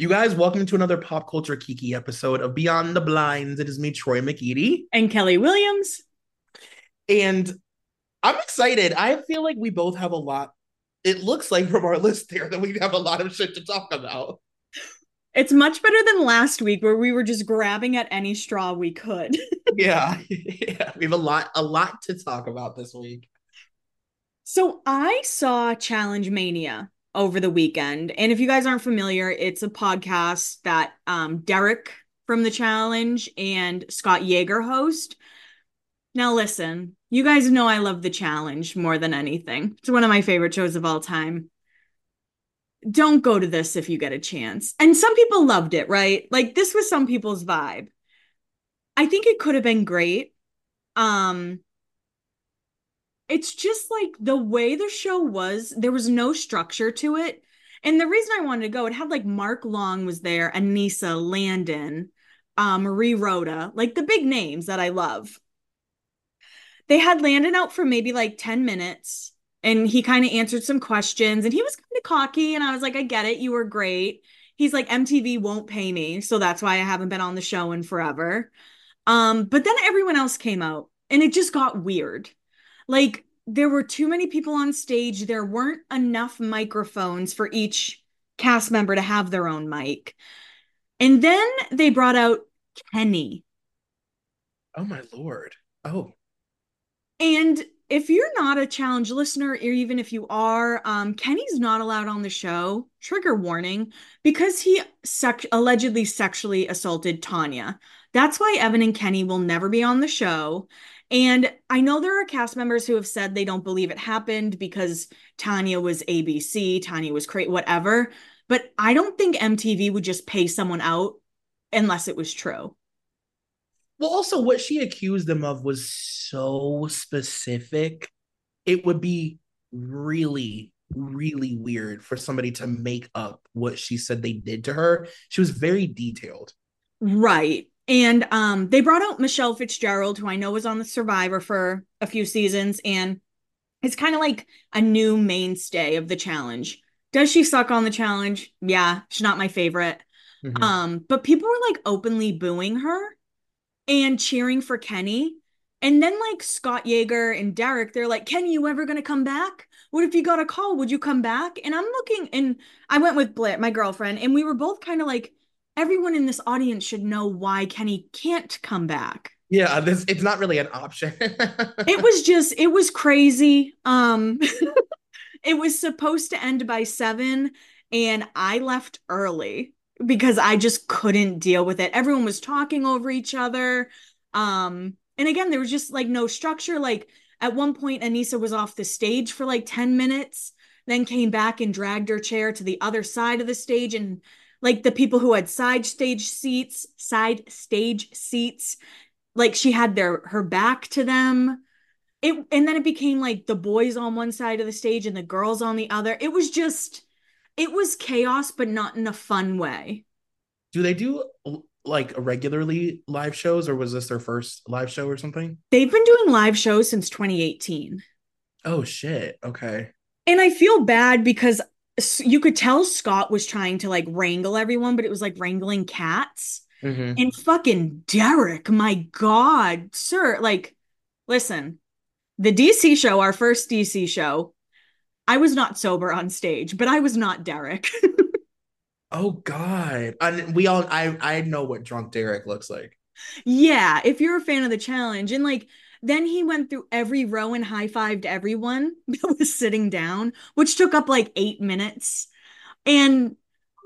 You guys, welcome to another pop culture kiki episode of Beyond the Blinds. It is me, Troy McEady. And Kelly Williams. And I'm excited. I feel like we both have a lot. It looks like from our list there that we have a lot of shit to talk about. It's much better than last week where we were just grabbing at any straw we could. yeah. yeah. We have a lot, a lot to talk about this week. So I saw Challenge Mania over the weekend. And if you guys aren't familiar, it's a podcast that um, Derek from the challenge and Scott Yager host. Now, listen, you guys know I love the challenge more than anything. It's one of my favorite shows of all time. Don't go to this if you get a chance. And some people loved it, right? Like this was some people's vibe. I think it could have been great. Um it's just like the way the show was, there was no structure to it. And the reason I wanted to go, it had like Mark Long was there, Aneesa, Landon, uh, Marie Roda, like the big names that I love. They had Landon out for maybe like 10 minutes and he kind of answered some questions and he was kind of cocky. And I was like, I get it. You were great. He's like, MTV won't pay me. So that's why I haven't been on the show in forever. Um, but then everyone else came out and it just got weird like there were too many people on stage. There weren't enough microphones for each cast member to have their own mic. And then they brought out Kenny. Oh my lord. Oh. And if you're not a challenge listener, or even if you are, um, Kenny's not allowed on the show. Trigger warning, because he allegedly sexually assaulted Tonya. That's why Evan and Kenny will never be on the show. And I know there are cast members who have said they don't believe it happened because Tonya was ABC, Tonya was great, whatever. But I don't think MTV would just pay someone out unless it was true. Well, also, what she accused them of was so specific. It would be really, really weird for somebody to make up what she said they did to her. She was very detailed. Right. And um, they brought out Michele Fitzgerald, who I know was on the Survivor for a few seasons, and it's kind of like a new mainstay of the challenge. Does she suck on the challenge? Yeah, she's not my favorite. Mm-hmm. Um, but people were like openly booing her and cheering for Kenny. And then like Scott Yager and Derek, they're like, Kenny, you ever gonna come back? What if you got a call? Would you come back? And I'm looking and I went with Blit, my girlfriend, and we were both kind of like, everyone in this audience should know why Kenny can't come back. Yeah, this it's not really an option. it was just it was crazy. Um it was supposed to end by 7 and I left early because I just couldn't deal with it. Everyone was talking over each other. Um and again there was just like no structure like at one point Aneesa was off the stage for like 10 minutes then came back and dragged her chair to the other side of the stage and like the people who had side stage seats, side stage seats, like she had their her back to them. It and then it became like the boys on one side of the stage and the girls on the other. It was just it was chaos, but not in a fun way. Do they do like regularly live shows or was this their first live show or something? They've been doing live shows since 2018. Oh shit. Okay. And I feel bad because you could tell Scott was trying to like wrangle everyone, but it was like wrangling cats. Mm-hmm. And fucking Derek, my God, sir. Like, listen, the DC show, our first DC show, I was not sober on stage, but I was not Derek. oh God. And we all I I know what drunk Derek looks like. Yeah, if you're a fan of the challenge and like then he went through every row and high fived everyone that was sitting down, which took up like eight minutes. And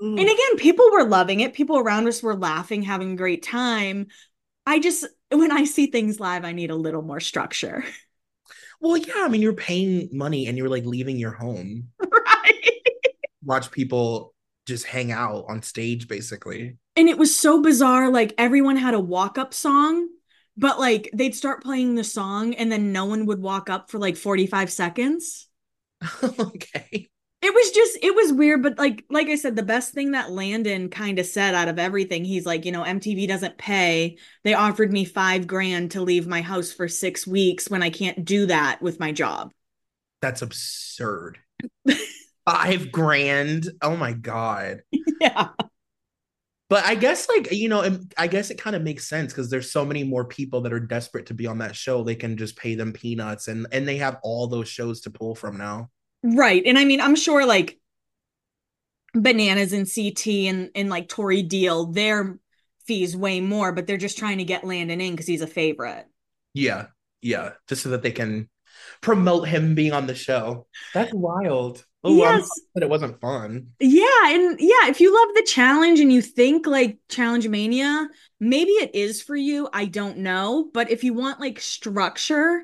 mm. and again, people were loving it. People around us were laughing, having a great time. I just when I see things live, I need a little more structure. Well, yeah, I mean, you're paying money and you're like leaving your home. Right. Watch people just hang out on stage basically. And it was so bizarre. Like everyone had a walk-up song but like they'd start playing the song and then no one would walk up for like 45 seconds. okay. It was just it was weird, but like like I said, the best thing that Landon kind of said out of everything, he's like, you know, MTV doesn't pay. They offered me five grand to leave my house for six weeks when I can't do that with my job. That's absurd. five grand. Oh my god. Yeah. But I guess like you know, I guess it kind of makes sense because there's so many more people that are desperate to be on that show. They can just pay them peanuts, and and they have all those shows to pull from now. Right, and I mean, I'm sure like bananas and CT and and like Tori Deal, their fees way more, but they're just trying to get Landon in because he's a favorite. Yeah, yeah, just so that they can promote him being on the show. That's wild. Oh, yes. but it wasn't fun. Yeah, and yeah, if you love the challenge and you think like Challenge Mania, maybe it is for you. I don't know, but if you want like structure,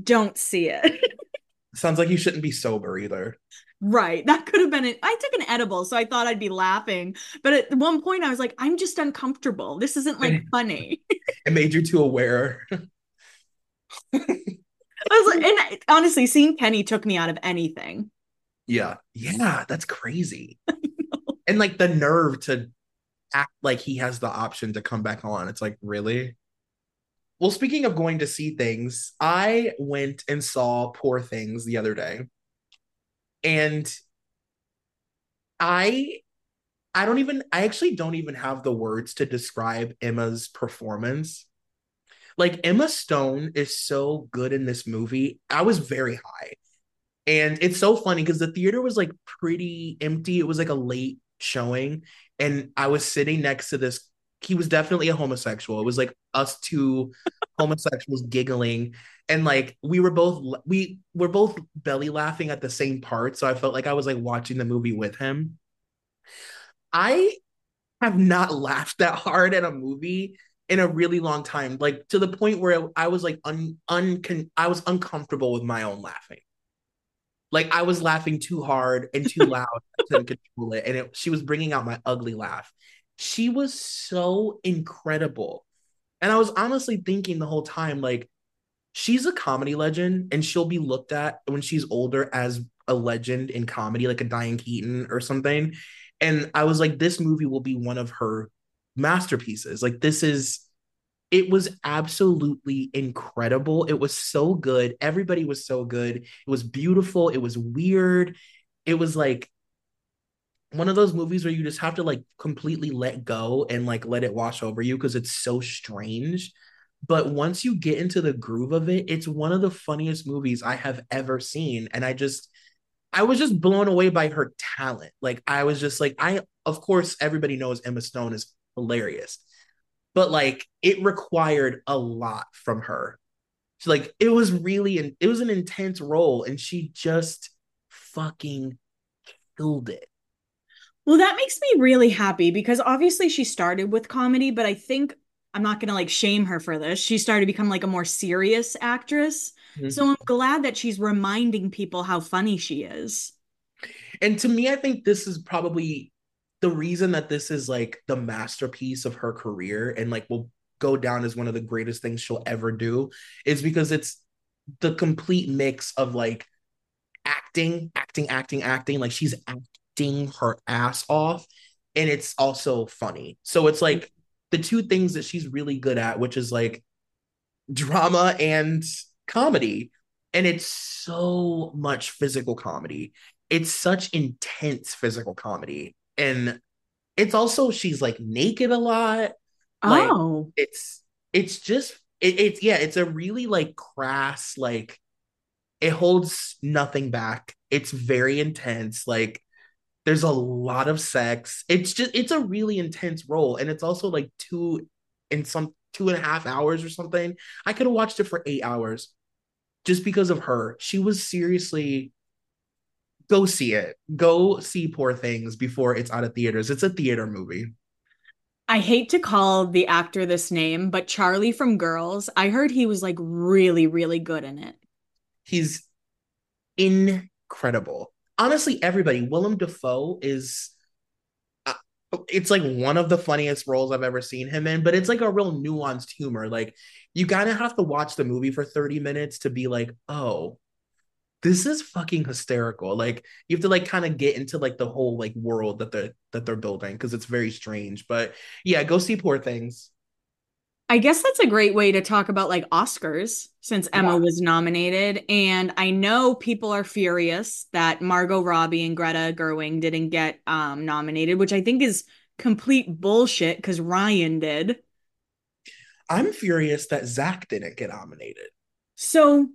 don't see it. Sounds like you shouldn't be sober either. Right. That could have been it. I took an edible, so I thought I'd be laughing. But at one point I was like, I'm just uncomfortable. This isn't like funny. it made you too aware. I was like, and honestly, seeing Kenny took me out of anything. Yeah. Yeah, that's crazy. And like the nerve to act like he has the option to come back on. It's like, really? Well, speaking of going to see things, I went and saw Poor Things the other day. And I I don't even I actually don't even have the words to describe Emma's performance. Like Emma Stone is so good in this movie. I was very high. And it's so funny because the theater was like pretty empty. It was like a late showing. And I was sitting next to this. He was definitely a homosexual. It was like us two homosexuals giggling. And like we were both we were both belly laughing at the same part. So I felt like I was like watching the movie with him. I have not laughed that hard at a movie in a really long time, like to the point where I was like un, un I was uncomfortable with my own laughing. Like I was laughing too hard and too loud. Couldn't control it, and it, she was bringing out my ugly laugh. She was so incredible, and I was honestly thinking the whole time, like, she's a comedy legend, and she'll be looked at when she's older as a legend in comedy, like a Diane Keaton or something. And I was like, this movie will be one of her masterpieces. Like, this is it was absolutely incredible. It was so good. Everybody was so good. It was beautiful. It was weird. It was like one of those movies where you just have to like completely let go and like let it wash over you because it's so strange. But once you get into the groove of it, it's one of the funniest movies I have ever seen. And I just, I was just blown away by her talent. Like, I was just like, I, of course, everybody knows Emma Stone is hilarious but like it required a lot from her. So like it was really an it was an intense role and she just fucking killed it. Well, that makes me really happy because obviously she started with comedy, but I think I'm not gonna like shame her for this. She started to become like a more serious actress. Mm-hmm. So I'm glad that she's reminding people how funny she is. And to me, I think this is probably the reason that this is like the masterpiece of her career and like will go down as one of the greatest things she'll ever do is because it's the complete mix of like acting, acting, acting, acting. Like she's acting her ass off. And it's also funny. So it's like the two things that she's really good at, which is like drama and comedy. And it's so much physical comedy. It's such intense physical comedy and it's also she's like naked a lot. Like, oh, it's it's just it, it's yeah, it's a really like crass like it holds nothing back. It's very intense. Like there's a lot of sex. It's just it's a really intense role, and it's also like two in some two and a half hours or something. I could have watched it for eight hours just because of her. She was seriously go see it. Go see Poor Things before it's out of theaters. It's a theater movie. I hate to call the actor this name, but Charlie from Girls, I heard he was like really, really good in it. He's incredible. Honestly, everybody, Willem Dafoe is uh, it's like one of the funniest roles I've ever seen him in, but it's like a real nuanced humor. Like you kind of have to watch the movie for 30 minutes to be like, "Oh, this is fucking hysterical. Like you have to like kind of get into like the whole like world that they're that they're building because it's very strange. But yeah, go see Poor Things. I guess that's a great way to talk about like Oscars since Emma yeah. was nominated. And I know people are furious that Margot Robbie and Greta Gerwig didn't get um, nominated, which I think is complete bullshit because Ryan did. I'm furious that Zac didn't get nominated. So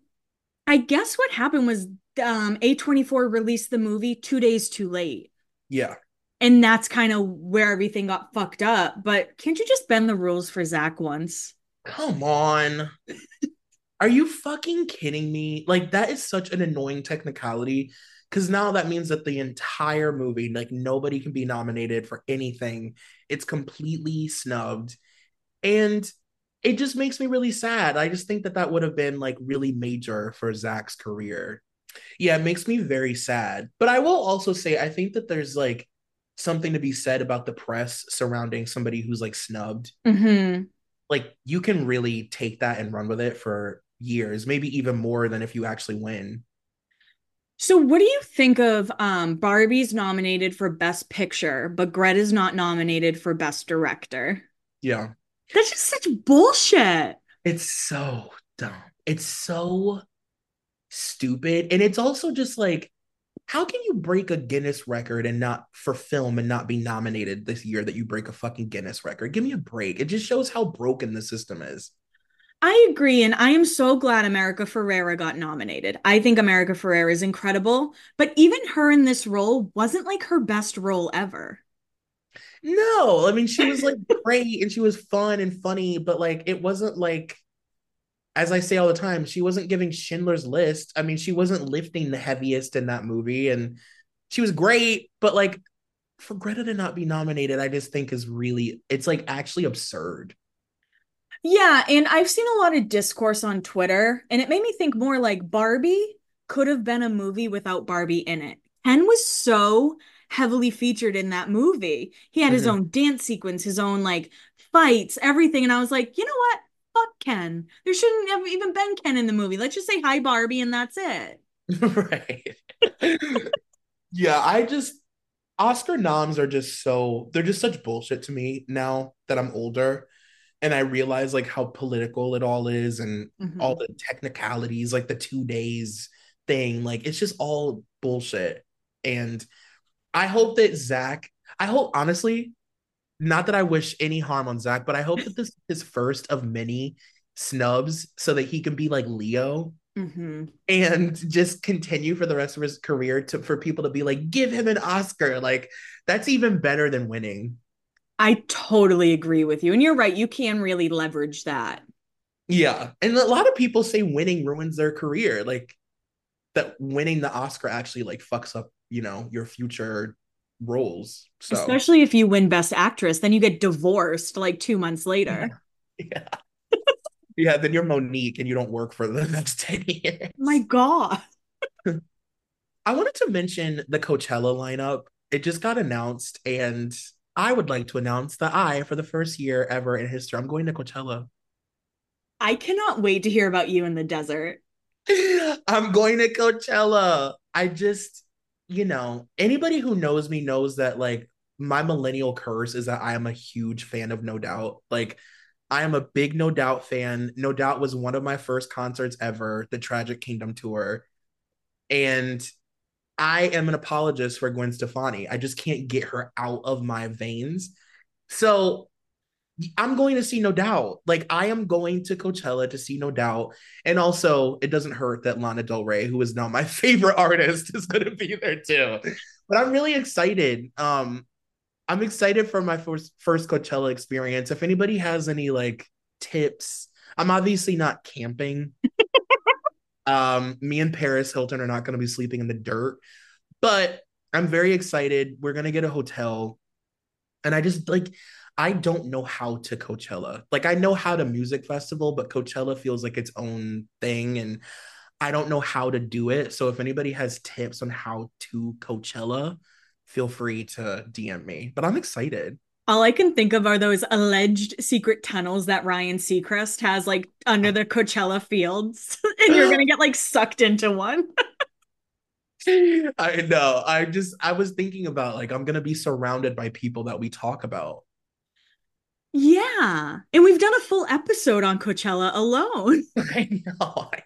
I guess what happened was um, A24 released the movie two days too late. Yeah. And that's kind of where everything got fucked up. But can't you just bend the rules for Zac once? Come on. Are you fucking kidding me? Like, that is such an annoying technicality because now that means that the entire movie, like, nobody can be nominated for anything. It's completely snubbed. And it just makes me really sad. I just think that that would have been like really major for Zac's career. Yeah, it makes me very sad. But I will also say, I think that there's like something to be said about the press surrounding somebody who's like snubbed. Mm-hmm. Like you can really take that and run with it for years, maybe even more than if you actually win. So what do you think of um Barbie's nominated for Best Picture, but Greta's not nominated for Best Director? Yeah. That's just such bullshit. It's so dumb. It's so stupid. And it's also just like, how can you break a Guinness record and not for film and not be nominated this year that you break a fucking Guinness record? Give me a break. It just shows how broken the system is. I agree. And I am so glad America Ferrera got nominated. I think America Ferrera is incredible. But even her in this role wasn't like her best role ever. No, I mean, she was like great and she was fun and funny, but like it wasn't like as I say all the time, she wasn't giving Schindler's List. I mean, she wasn't lifting the heaviest in that movie, and she was great, but like for Greta to not be nominated, I just think is really it's like actually absurd. Yeah, and I've seen a lot of discourse on Twitter, and it made me think more like Barbie could have been a movie without Barbie in it. Ken was so heavily featured in that movie. He had mm-hmm. his own dance sequence, his own like fights, everything. And I was like, you know what? fuck Ken. There shouldn't have even been Ken in the movie. Let's just say hi Barbie and that's it. right. yeah, I just Oscar noms are just so they're just such bullshit to me now that I'm older and I realize like how political it all is and mm-hmm. all the technicalities, like the two days thing. Like it's just all bullshit. And I hope that Zac, I hope honestly, not that I wish any harm on Zac, but I hope that this is his first of many snubs so that he can be like Leo mm-hmm. and just continue for the rest of his career to for people to be like, give him an Oscar. Like that's even better than winning. I totally agree with you. And you're right, you can really leverage that. Yeah. And a lot of people say winning ruins their career. Like that winning the Oscar actually like fucks up, you know, your future roles. So. Especially if you win Best Actress, then you get divorced like two months later. Yeah. Yeah, then you're Mo'Nique and you don't work for the next 10 years. Oh my God. I wanted to mention the Coachella lineup. It just got announced, and I would like to announce that I, for the first year ever in history, I'm going to Coachella. I cannot wait to hear about you in the desert. I'm going to Coachella. I just you know, anybody who knows me knows that like my millennial curse is that I am a huge fan of No Doubt. Like I am a big No Doubt fan. No Doubt was one of my first concerts ever, the Tragic Kingdom tour. And I am an apologist for Gwen Stefani. I just can't get her out of my veins. So I'm going to see No Doubt. Like I am going to Coachella to see No Doubt, and also it doesn't hurt that Lana Del Rey, who is now my favorite artist, is going to be there too. But I'm really excited. Um, I'm excited for my first first Coachella experience. If anybody has any like tips, I'm obviously not camping. um, me and Paris Hilton are not going to be sleeping in the dirt, but I'm very excited. We're gonna get a hotel, and I just like I don't know how to Coachella. Like I know how to music festival, but Coachella feels like its own thing and I don't know how to do it. So if anybody has tips on how to Coachella, feel free to DM me. But I'm excited. All I can think of are those alleged secret tunnels that Ryan Seacrest has like under the Coachella fields and you're going to get like sucked into one. I know. I just I was thinking about like I'm going to be surrounded by people that we talk about yeah. And we've done a full episode on Coachella alone. I know. I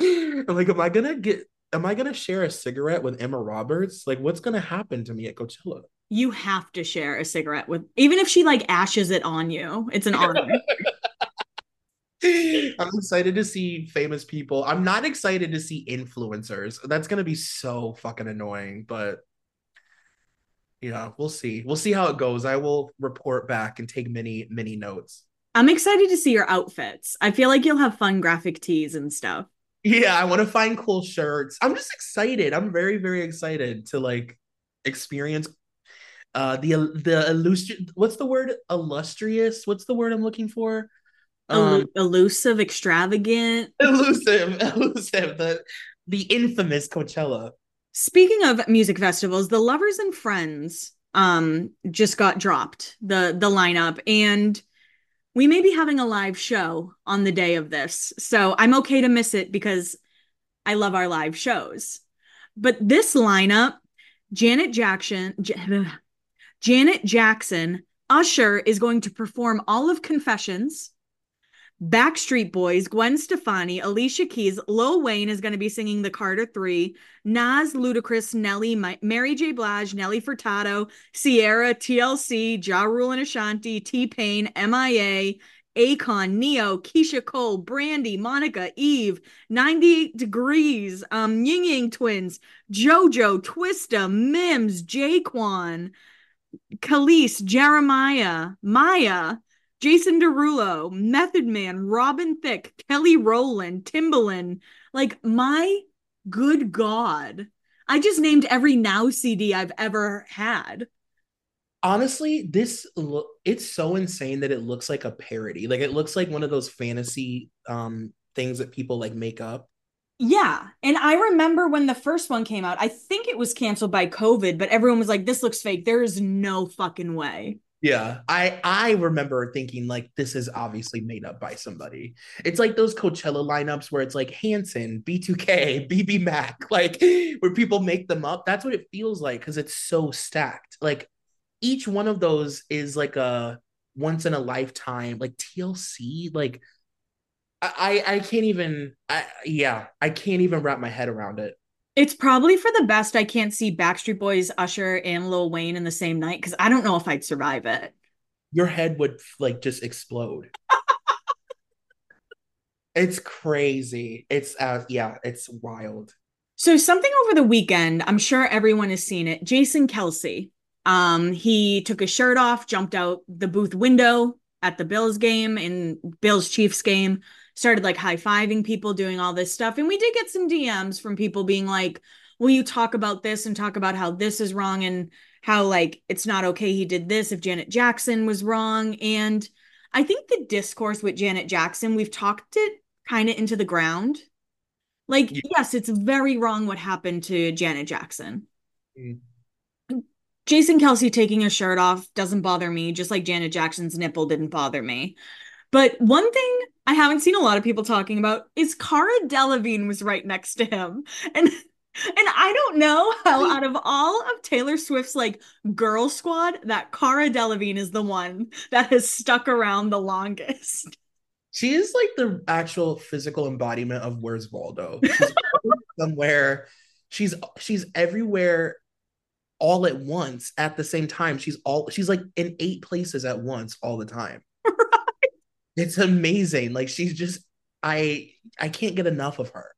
know. like, am I gonna get am I gonna share a cigarette with Emma Roberts? Like, what's gonna happen to me at Coachella? you have to share a cigarette with even if she like ashes it on you. It's an honor. I'm excited to see famous people. I'm not excited to see influencers. That's gonna be so fucking annoying, but yeah, we'll see. We'll see how it goes. I will report back and take many, many notes. I'm excited to see your outfits. I feel like you'll have fun graphic tees and stuff. Yeah, I want to find cool shirts. I'm just excited. I'm very, very excited to like experience uh the the illustrious what's the word illustrious what's the word i'm looking for um elusive extravagant elusive elusive the the infamous coachella speaking of music festivals the lovers and friends um just got dropped the the lineup and we may be having a live show on the day of this so i'm okay to miss it because i love our live shows but this lineup janet jackson J- Janet Jackson, Usher is going to perform all of Confessions. Backstreet Boys, Gwen Stefani, Alicia Keys, Lil Wayne is going to be singing the Carter Three, Nas, Ludacris, Nelly, Mary J. Blige, Nelly Furtado, Ciara, TLC, Ja Rule and Ashanti, T Pain, MIA, Akon, Ne-Yo, Keyshia Cole, Brandy, Monica, Eve, 98 Degrees, um, Ying Yang Twins, JoJo, Twista, Mims, Jaquan, Kelis, Jeremiah, Mya, Jason Derulo, Method Man, Robin Thicke, Kelly Rowland, Timbaland. Like, my good God. I just named every Now CD I've ever had. Honestly, this look it's so insane that it looks like a parody. Like it looks like one of those fantasy um things that people like make up. Yeah. And I remember when the first one came out, I think it was canceled by COVID, but everyone was like, this looks fake. There is no fucking way. Yeah. I I remember thinking like this is obviously made up by somebody. It's like those Coachella lineups where it's like Hanson, B2K, BB Mac, like where people make them up. That's what it feels like because it's so stacked. Like each one of those is like a once in a lifetime, like TLC, like I I can't even I yeah, I can't even wrap my head around it. It's probably for the best I can't see Backstreet Boys, Usher, and Lil Wayne in the same night because I don't know if I'd survive it. Your head would like just explode. it's crazy. It's uh yeah, it's wild. So something over the weekend, I'm sure everyone has seen it. Jason Kelce. Um, he took his shirt off, jumped out the booth window at the Bills game in Bills Chiefs game started like high fiving people, doing all this stuff. And we did get some DMs from people being like, will you talk about this and talk about how this is wrong and how like it's not okay he did this if Janet Jackson was wrong. And I think the discourse with Janet Jackson, we've talked it kind of into the ground. Like, yeah. yes, it's very wrong what happened to Janet Jackson. Mm. Jason Kelce taking his shirt off doesn't bother me, just like Janet Jackson's nipple didn't bother me. But one thing I haven't seen a lot of people talking about is Cara Delevingne was right next to him. And and I don't know how out of all of Taylor Swift's like girl squad that Cara Delevingne is the one that has stuck around the longest. She is like the actual physical embodiment of where's Waldo. She's somewhere. She's she's everywhere all at once at the same time. She's all she's like in eight places at once all the time. It's amazing. Like she's just I I can't get enough of her.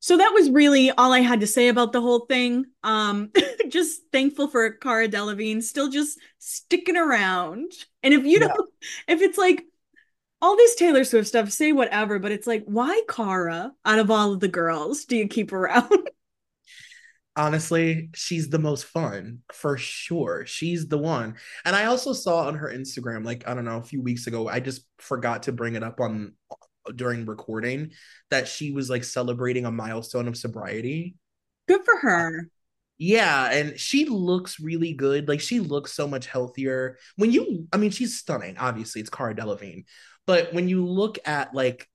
So that was really all I had to say about the whole thing. Um just thankful for Cara Delevingne still just sticking around. And if you yeah. don't if it's like all this Taylor Swift stuff, say whatever, but it's like, why Cara out of all of the girls do you keep around? honestly, she's the most fun for sure. She's the one. And I also saw on her Instagram, like, I don't know, a few weeks ago, I just forgot to bring it up on during recording that she was like celebrating a milestone of sobriety. Good for her. Yeah, and she looks really good. Like she looks so much healthier. When you I mean she's stunning, obviously. It's Cara Delevingne. But when you look at like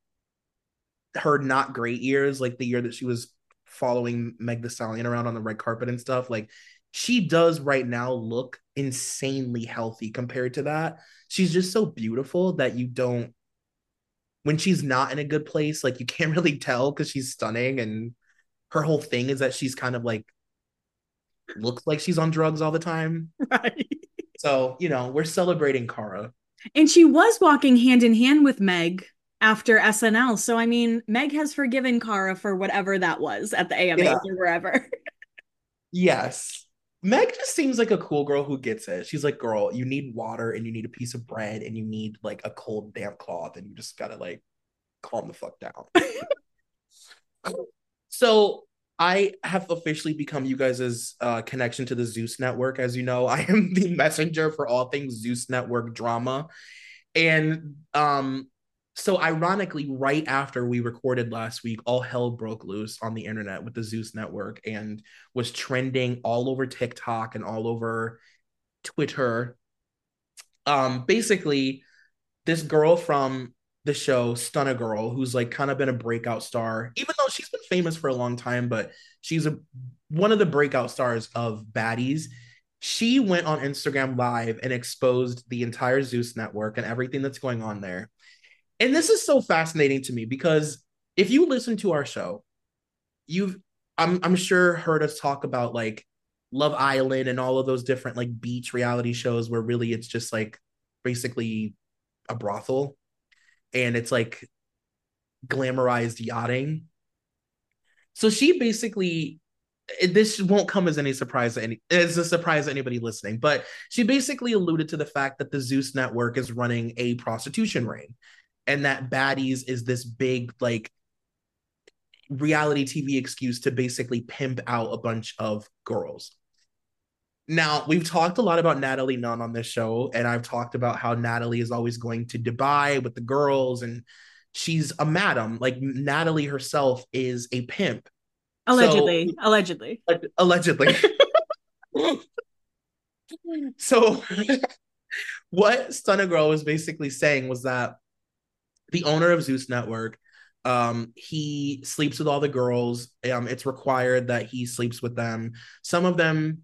her not great years, like the year that she was following Meg the Stallion around on the red carpet and stuff, like she does right now look insanely healthy compared to that. She's just so beautiful that you don't when she's not in a good place, like you can't really tell because she's stunning and her whole thing is that she's kind of like looks like she's on drugs all the time. Right. So, you know, we're celebrating Cara. And she was walking hand in hand with Meg after SNL. So, I mean, Meg has forgiven Cara for whatever that was at the AMAs yeah. or wherever. yes. Meg just seems like a cool girl who gets it. She's like, girl, you need water and you need a piece of bread and you need like a cold, damp cloth and you just gotta like calm the fuck down. so I have officially become you guys' uh, connection to the Zeus Network. As you know, I am the messenger for all things Zeus Network drama. And um, so, ironically, right after we recorded last week, all hell broke loose on the internet with the Zeus Network and was trending all over TikTok and all over Twitter. Um, basically, this girl from the show Stunna Girl, who's like kind of been a breakout star, even though she's been famous for a long time, but she's a one of the breakout stars of Baddies. She went on Instagram Live and exposed the entire Zeus network and everything that's going on there. And this is so fascinating to me because if you listen to our show, you've I'm I'm sure heard us talk about like Love Island and all of those different like beach reality shows where really it's just like basically a brothel and it's like glamorized yachting. So she basically this won't come as any surprise to any as a surprise to anybody listening, but she basically alluded to the fact that the Zeus network is running a prostitution ring and that baddies is this big like reality TV excuse to basically pimp out a bunch of girls. Now, we've talked a lot about Natalie Nunn on this show, and I've talked about how Natalie is always going to Dubai with the girls, and she's a madam. Like Natalie herself is a pimp. Allegedly. So, allegedly. Allegedly. so what Stunna Girl was basically saying was that the owner of Zeus Network, um, he sleeps with all the girls. Um, it's required that he sleeps with them. Some of them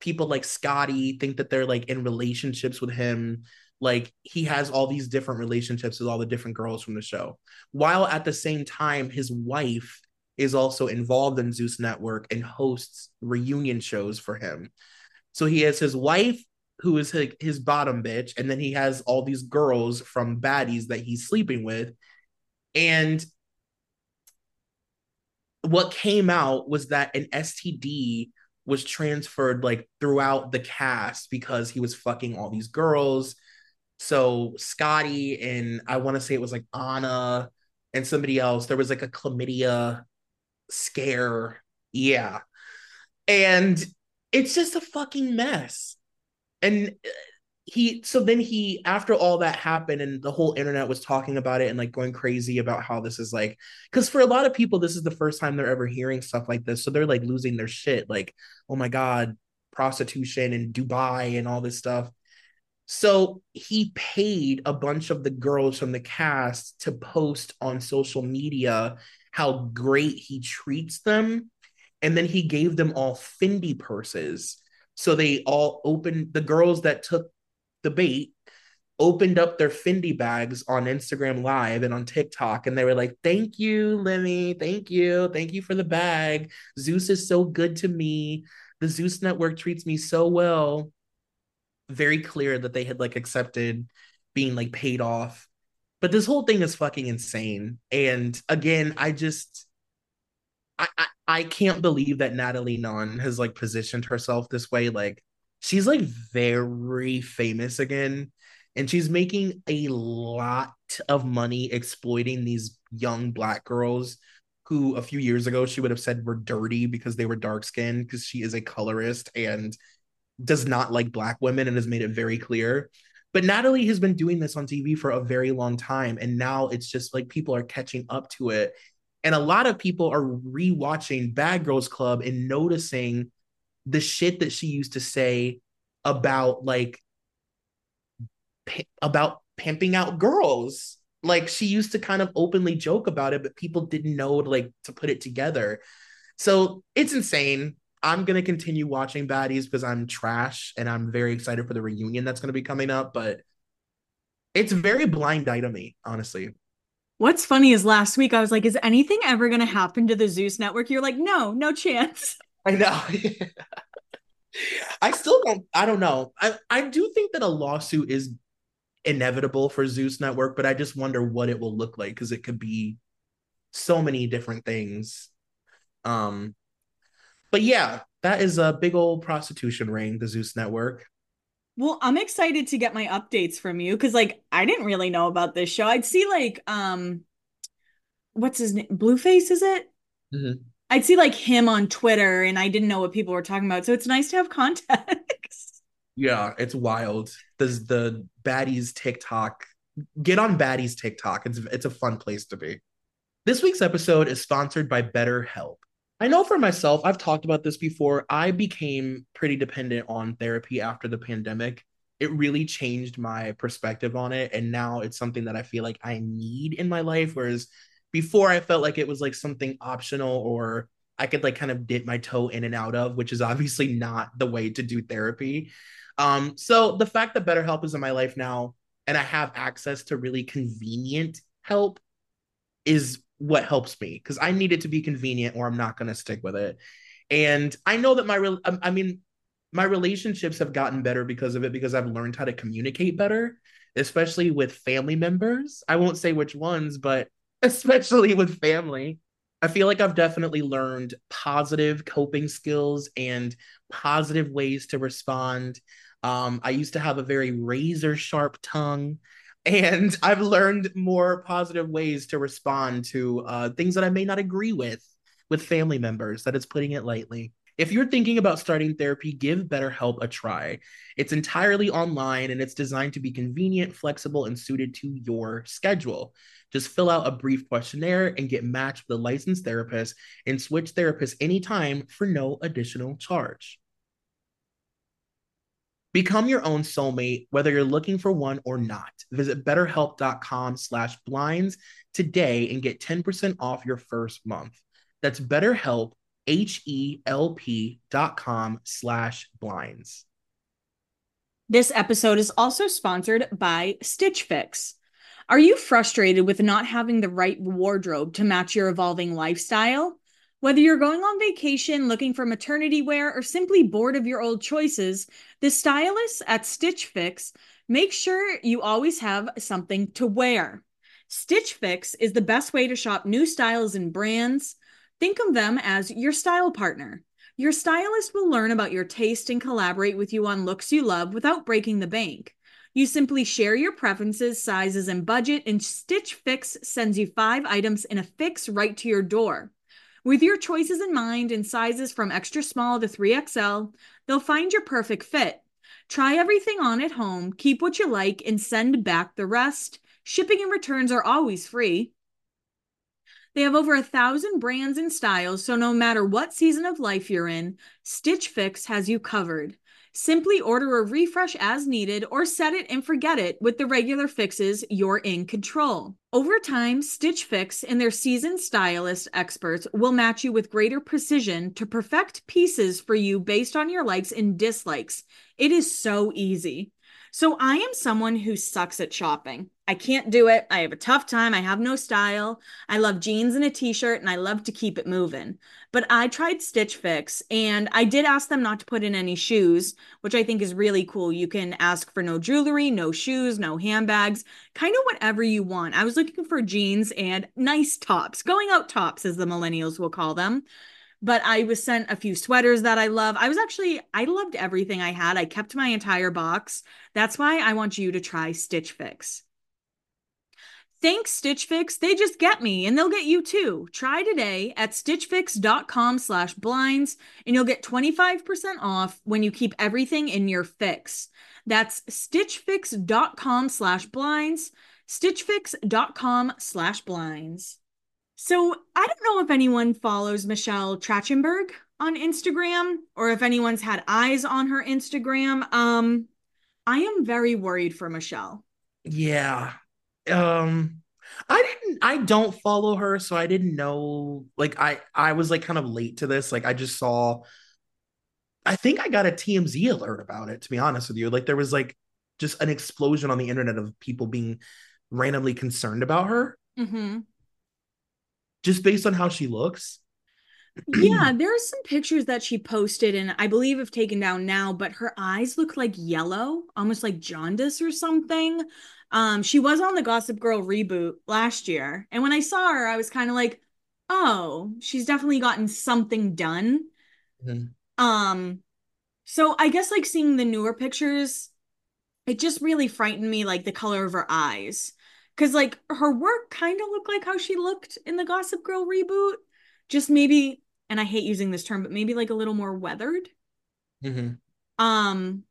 people like Scotty think that they're like in relationships with him. Like he has all these different relationships with all the different girls from the show. While at the same time, his wife is also involved in Zeus Network and hosts reunion shows for him. So he has his wife, who is his, his bottom bitch, and then he has all these girls from baddies that he's sleeping with. And what came out was that an STD was transferred like throughout the cast because he was fucking all these girls. So Scotty and I want to say it was like Anna and somebody else. There was like a chlamydia scare. Yeah. And it's just a fucking mess. And uh, he so then he after all that happened and the whole internet was talking about it and like going crazy about how this is like because for a lot of people this is the first time they're ever hearing stuff like this. So they're like losing their shit like oh my god prostitution and dubai and all this stuff. So he paid a bunch of the girls from the cast to post on social media how great he treats them. And then he gave them all fendi purses so they all opened the girls that took the bait opened up their Fendi bags on Instagram Live and on TikTok, and they were like, "Thank you, Lemmy. Thank you. Thank you for the bag. Zeus is so good to me. The Zeus Network treats me so well." Very clear that they had like accepted being like paid off, but this whole thing is fucking insane. And again, I just. I, I, can't believe that Natalie Nunn has like positioned herself this way. Like, she's like very famous again and she's making a lot of money exploiting these young black girls who a few years ago she would have said were dirty because they were dark skinned because she is a colorist and does not like black women and has made it very clear but Natalie has been doing this on TV for a very long time and now it's just like people are catching up to it and a lot of people are rewatching Bad Girls Club and noticing the shit that she used to say about like p- about pimping out girls. Like she used to kind of openly joke about it but people didn't know like to put it together. So it's insane. I'm to continue watching baddies because i'm trash and i'm very excited for the reunion that's to be coming up but it's very blind eye to me, honestly What's funny is last week I was like, is anything ever going to happen to the Zeus network? You're like, no, no chance. I know. I still don't I don't know. I I do think that a lawsuit is inevitable for Zeus Network, but I just wonder what it will look like because it could be so many different things. Um but yeah, that is a big old prostitution ring, the Zeus Network. Well, I'm excited to get my updates from you because like I didn't really know about this show. I'd see like um what's his name? Blueface, is it? Mm-hmm. I'd see like him on Twitter and I didn't know what people were talking about. So it's nice to have context. Yeah, it's wild. There's the baddies TikTok. Get on baddies TikTok. It's it's a fun place to be. This week's episode is sponsored by BetterHelp. I know for myself, I've talked about this before. I became pretty dependent on therapy after the pandemic. It really changed my perspective on it. And now it's something that I feel like I need in my life. Whereas before, I felt like it was like something optional or I could like kind of dip my toe in and out of, which is obviously not the way to do therapy. Um, so the fact that BetterHelp is in my life now and I have access to really convenient help is what helps me because I need it to be convenient or I'm not going to stick with it. And I know that my real, I mean, my relationships have gotten better because of it because I've learned how to communicate better, especially with family members. I won't say which ones, but especially with family. I feel like I've definitely learned positive coping skills and positive ways to respond. Um, I used to have a very razor sharp tongue and I've learned more positive ways to respond to uh, things that I may not agree with with family members. That is putting it lightly. If you're thinking about starting therapy, give BetterHelp a try. It's entirely online and it's designed to be convenient, flexible, and suited to your schedule. Just fill out a brief questionnaire and get matched with a licensed therapist and switch therapists anytime for no additional charge. Become your own soulmate, whether you're looking for one or not. Visit betterhelp.com slash blinds today and get 10% off your first month. That's betterhelp, H-E-L-P dot com slash blinds. This episode is also sponsored by Stitch Fix. Are you frustrated with not having the right wardrobe to match your evolving lifestyle? Whether you're going on vacation, looking for maternity wear, or simply bored of your old choices, the stylists at Stitch Fix make sure you always have something to wear. Stitch Fix is the best way to shop new styles and brands. Think of them as your style partner. Your stylist will learn about your taste and collaborate with you on looks you love without breaking the bank. You simply share your preferences, sizes, and budget, and Stitch Fix sends you five items in a fix right to your door. With your choices in mind and sizes from extra small to 3XL, they'll find your perfect fit. Try everything on at home, keep what you like, and send back the rest. Shipping and returns are always free. They have over a thousand brands and styles, so no matter what season of life you're in, Stitch Fix has you covered. Simply order a refresh as needed or set it and forget it with the regular fixes, you're in control. Over time, Stitch Fix and their seasoned stylist experts will match you with greater precision to perfect pieces for you based on your likes and dislikes. It is so easy. So I am someone who sucks at shopping. I can't do it. I have a tough time. I have no style. I love jeans and a t-shirt and I love to keep it moving. But I tried Stitch Fix and I did ask them not to put in any shoes, which I think is really cool. You can ask for no jewelry, no shoes, no handbags, kind of whatever you want. I was looking for jeans and nice tops, going out tops as the millennials will call them but I was sent a few sweaters that I love. I was actually, I loved everything I had. I kept my entire box. That's why I want you to try Stitch Fix. Thanks, Stitch Fix. They just get me and they'll get you too. Try today at stitchfix.com slash blinds and you'll get 25% off when you keep everything in your fix. That's stitchfix.com slash blinds, stitchfix.com slash blinds. So I don't know if anyone follows Michelle Trachtenberg on Instagram or if anyone's had eyes on her Instagram. Um, I am very worried for Michelle. Yeah. Um, I didn't I don't follow her, so I didn't know like I I was like kind of late to this. Like I just saw I think I got a TMZ alert about it, to be honest with you. Like there was like just an explosion on the internet of people being randomly concerned about her. Mm-hmm just based on how she looks. yeah, there are some pictures that she posted, and I believe have taken down now, but her eyes look like yellow, almost like jaundice or something. Um, she was on the Gossip Girl reboot last year, and when I saw her, I was kind of like, oh, she's definitely gotten something done. Mm-hmm. Um, so I guess like seeing the newer pictures, it just really frightened me, like the color of her eyes. Cause like her work kind of looked like how she looked in the Gossip Girl reboot. Just maybe, and I hate using this term, but maybe like a little more weathered. Mm-hmm. Um,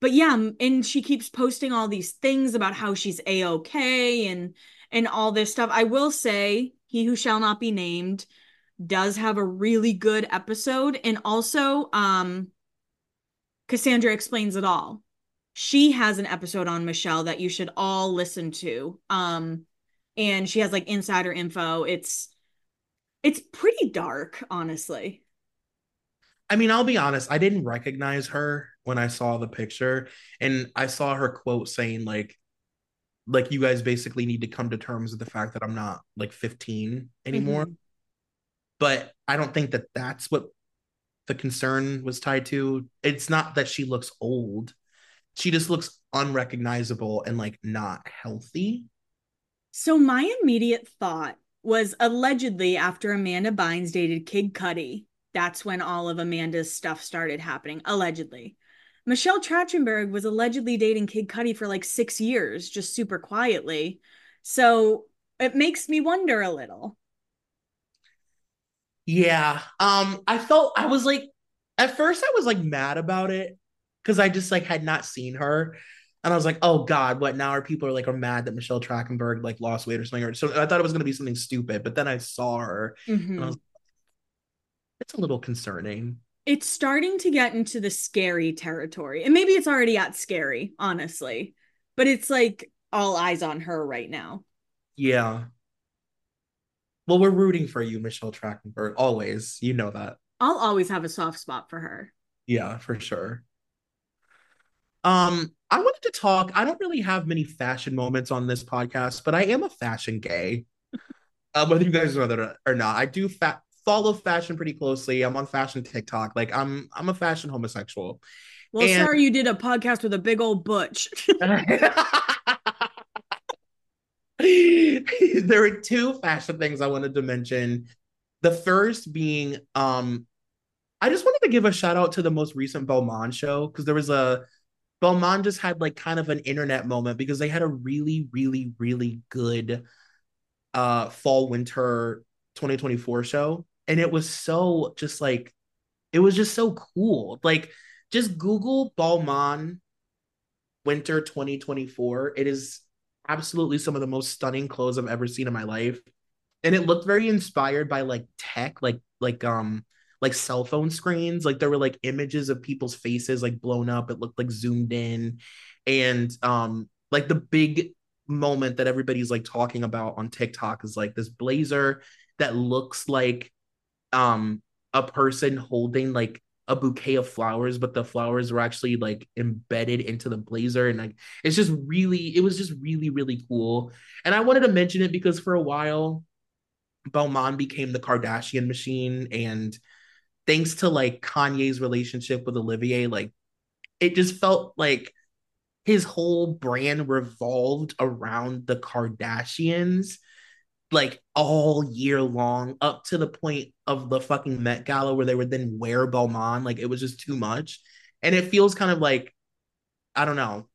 but yeah, and she keeps posting all these things about how she's a-okay and and all this stuff. I will say, he who shall not be named does have a really good episode, and also, um, Cassandra explains it all. She has an episode on Michelle that you should all listen to. Um, and she has like insider info. It's it's pretty dark, honestly. I mean, I'll be honest, I didn't recognize her when I saw the picture and I saw her quote saying like like you guys basically need to come to terms with the fact that I'm not like 15 anymore. Mm-hmm. But I don't think that that's what the concern was tied to. It's not that she looks old. She just looks unrecognizable and like not healthy. So my immediate thought was allegedly after Amanda Bynes dated Kid Cudi, that's when all of Amanda's stuff started happening. Allegedly. Michelle Trachtenberg was allegedly dating Kid Cudi for like six years, just super quietly. So it makes me wonder a little. Yeah. Um, I felt I was like at first I was like mad about it because I just like had not seen her. And I was like, oh God, what now are people are like are mad that Michelle Trachtenberg like lost weight or something? Or so I thought it was gonna be something stupid, but then I saw her mm-hmm. and I was like, it's a little concerning. It's starting to get into the scary territory. And maybe it's already at scary, honestly. But it's like all eyes on her right now. Yeah. Well, we're rooting for you, Michelle Trachtenberg, always. You know that. I'll always have a soft spot for her. Yeah, for sure. Um, I wanted to talk. I don't really have many fashion moments on this podcast, but I am a fashion gay. uh, whether you guys know that or not, I do fa- follow fashion pretty closely. I'm on fashion TikTok. Like I'm, I'm a fashion homosexual. Well, and- sorry you did a podcast with a big old butch. there are two fashion things I wanted to mention. The first being, um, I just wanted to give a shout out to the most recent Balmain show because there was a Balmain just had like kind of an internet moment because they had a really, really, really good uh fall winter 2024 show. And it was so just like it was just so cool. Like just Google Balmain winter 2024. It is absolutely some of the most stunning clothes I've ever seen in my life. And it looked very inspired by like tech, like like um like cell phone screens. Like there were like images of people's faces like blown up. It looked like zoomed in. And um like the big moment that everybody's like talking about on TikTok is like this blazer that looks like um a person holding like a bouquet of flowers, but the flowers were actually like embedded into the blazer. And like it's just really, it was just really, really cool. And I wanted to mention it because for a while, Balmain became the Kardashian machine. And thanks to like Kanye's relationship with Olivier, like it just felt like his whole brand revolved around the Kardashians like all year long up to the point of the fucking Met Gala where they would then wear Balmain. Like it was just too much. And it feels kind of like, I don't know.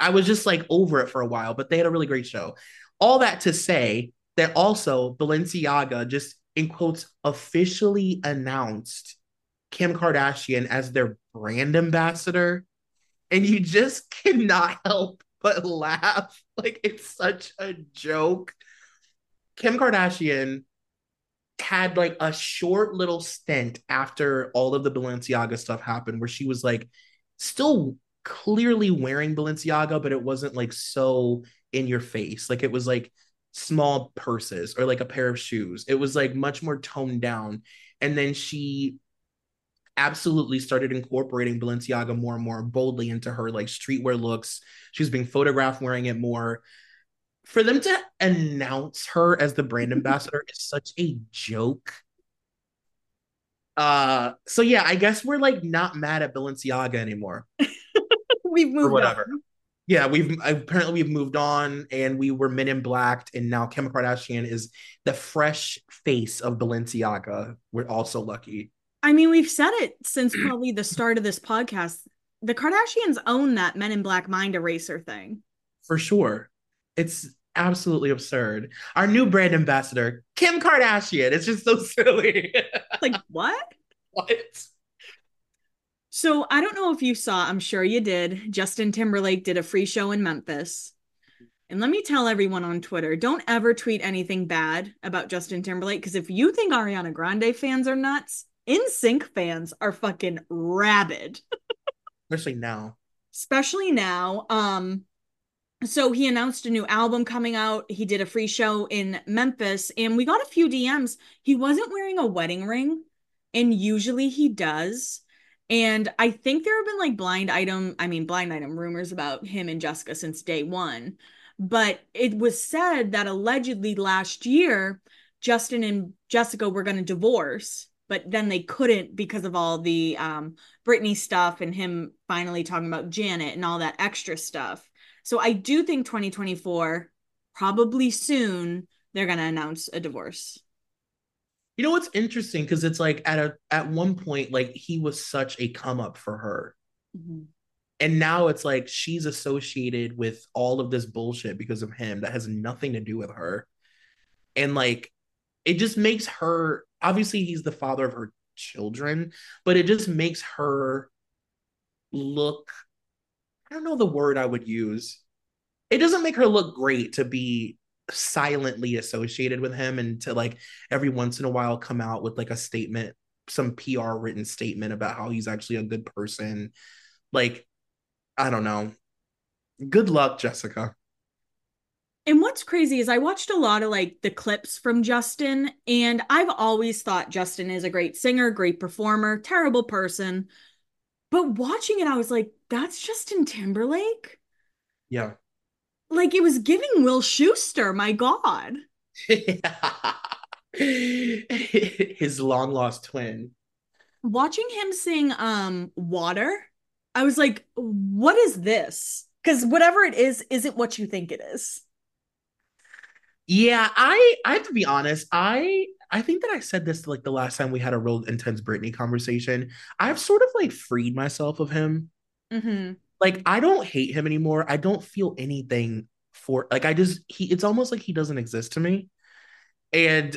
I was just like over it for a while, but they had a really great show. All that to say that also Balenciaga just in quotes officially announced Kim Kardashian as their brand ambassador. And you just cannot help but laugh. Like it's such a joke Kim Kardashian had like a short little stint after all of the Balenciaga stuff happened where she was like still clearly wearing Balenciaga, but it wasn't like so in your face. Like it was like small purses or like a pair of shoes. It was like much more toned down. And then she absolutely started incorporating Balenciaga more and more boldly into her like streetwear looks. She was being photographed wearing it more for them to announce her as the brand ambassador is such a joke. Uh, so yeah, I guess we're like not mad at Balenciaga anymore. We've moved or whatever. on. Yeah, we've apparently we've moved on, and we were Men in Black, and now Kim Kardashian is the fresh face of Balenciaga. We're also lucky. I mean, we've said it since probably the start of this podcast. The Kardashians own that Men in Black mind eraser thing. For sure. It's absolutely absurd. Our new brand ambassador, Kim Kardashian. It's just so silly. like, what? what? So I don't know if you saw, I'm sure you did. Justin Timberlake did a free show in Memphis. And let me tell everyone on Twitter don't ever tweet anything bad about Justin Timberlake because if you think Ariana Grande fans are nuts, NSYNC fans are fucking rabid. Especially now. Especially now. Um, so he announced a new album coming out. He did a free show in Memphis, and we got a few DMs. He wasn't wearing a wedding ring, and usually he does. And I think there have been like blind item, I mean, blind item rumors about him and Jessica since day one. But it was said that allegedly last year, Justin and Jessica were going to divorce, but then they couldn't because of all the um, Britney stuff and him finally talking about Janet and all that extra stuff. So I do think 2024, probably soon, they're going to announce a divorce. You know what's interesting because it's like at a at one point like he was such a come up for her. Mm-hmm. And now it's like she's associated with all of this bullshit because of him that has nothing to do with her. And like it just makes her obviously he's the father of her children, but it just makes her look I don't know the word I would use. It doesn't make her look great to be silently associated with him and to like every once in a while come out with like a statement some PR written statement about how he's actually a good person like I don't know good luck Jessica and what's crazy is I watched a lot of like the clips from Justin, and I've always thought Justin is a great singer, great performer, terrible person. But watching it, I was like, that's Justin Timberlake. Yeah like it was giving Will Schuester, my God. His long lost twin. Watching him sing um water, I was like, what is this? Because whatever it is, isn't what you think it is. Yeah, I I have to be honest. I I think that I said this like the last time we had a real intense Britney conversation. I've sort of like freed myself of him. Mm-hmm like I don't hate him anymore. I don't feel anything for like I just he it's almost like he doesn't exist to me. And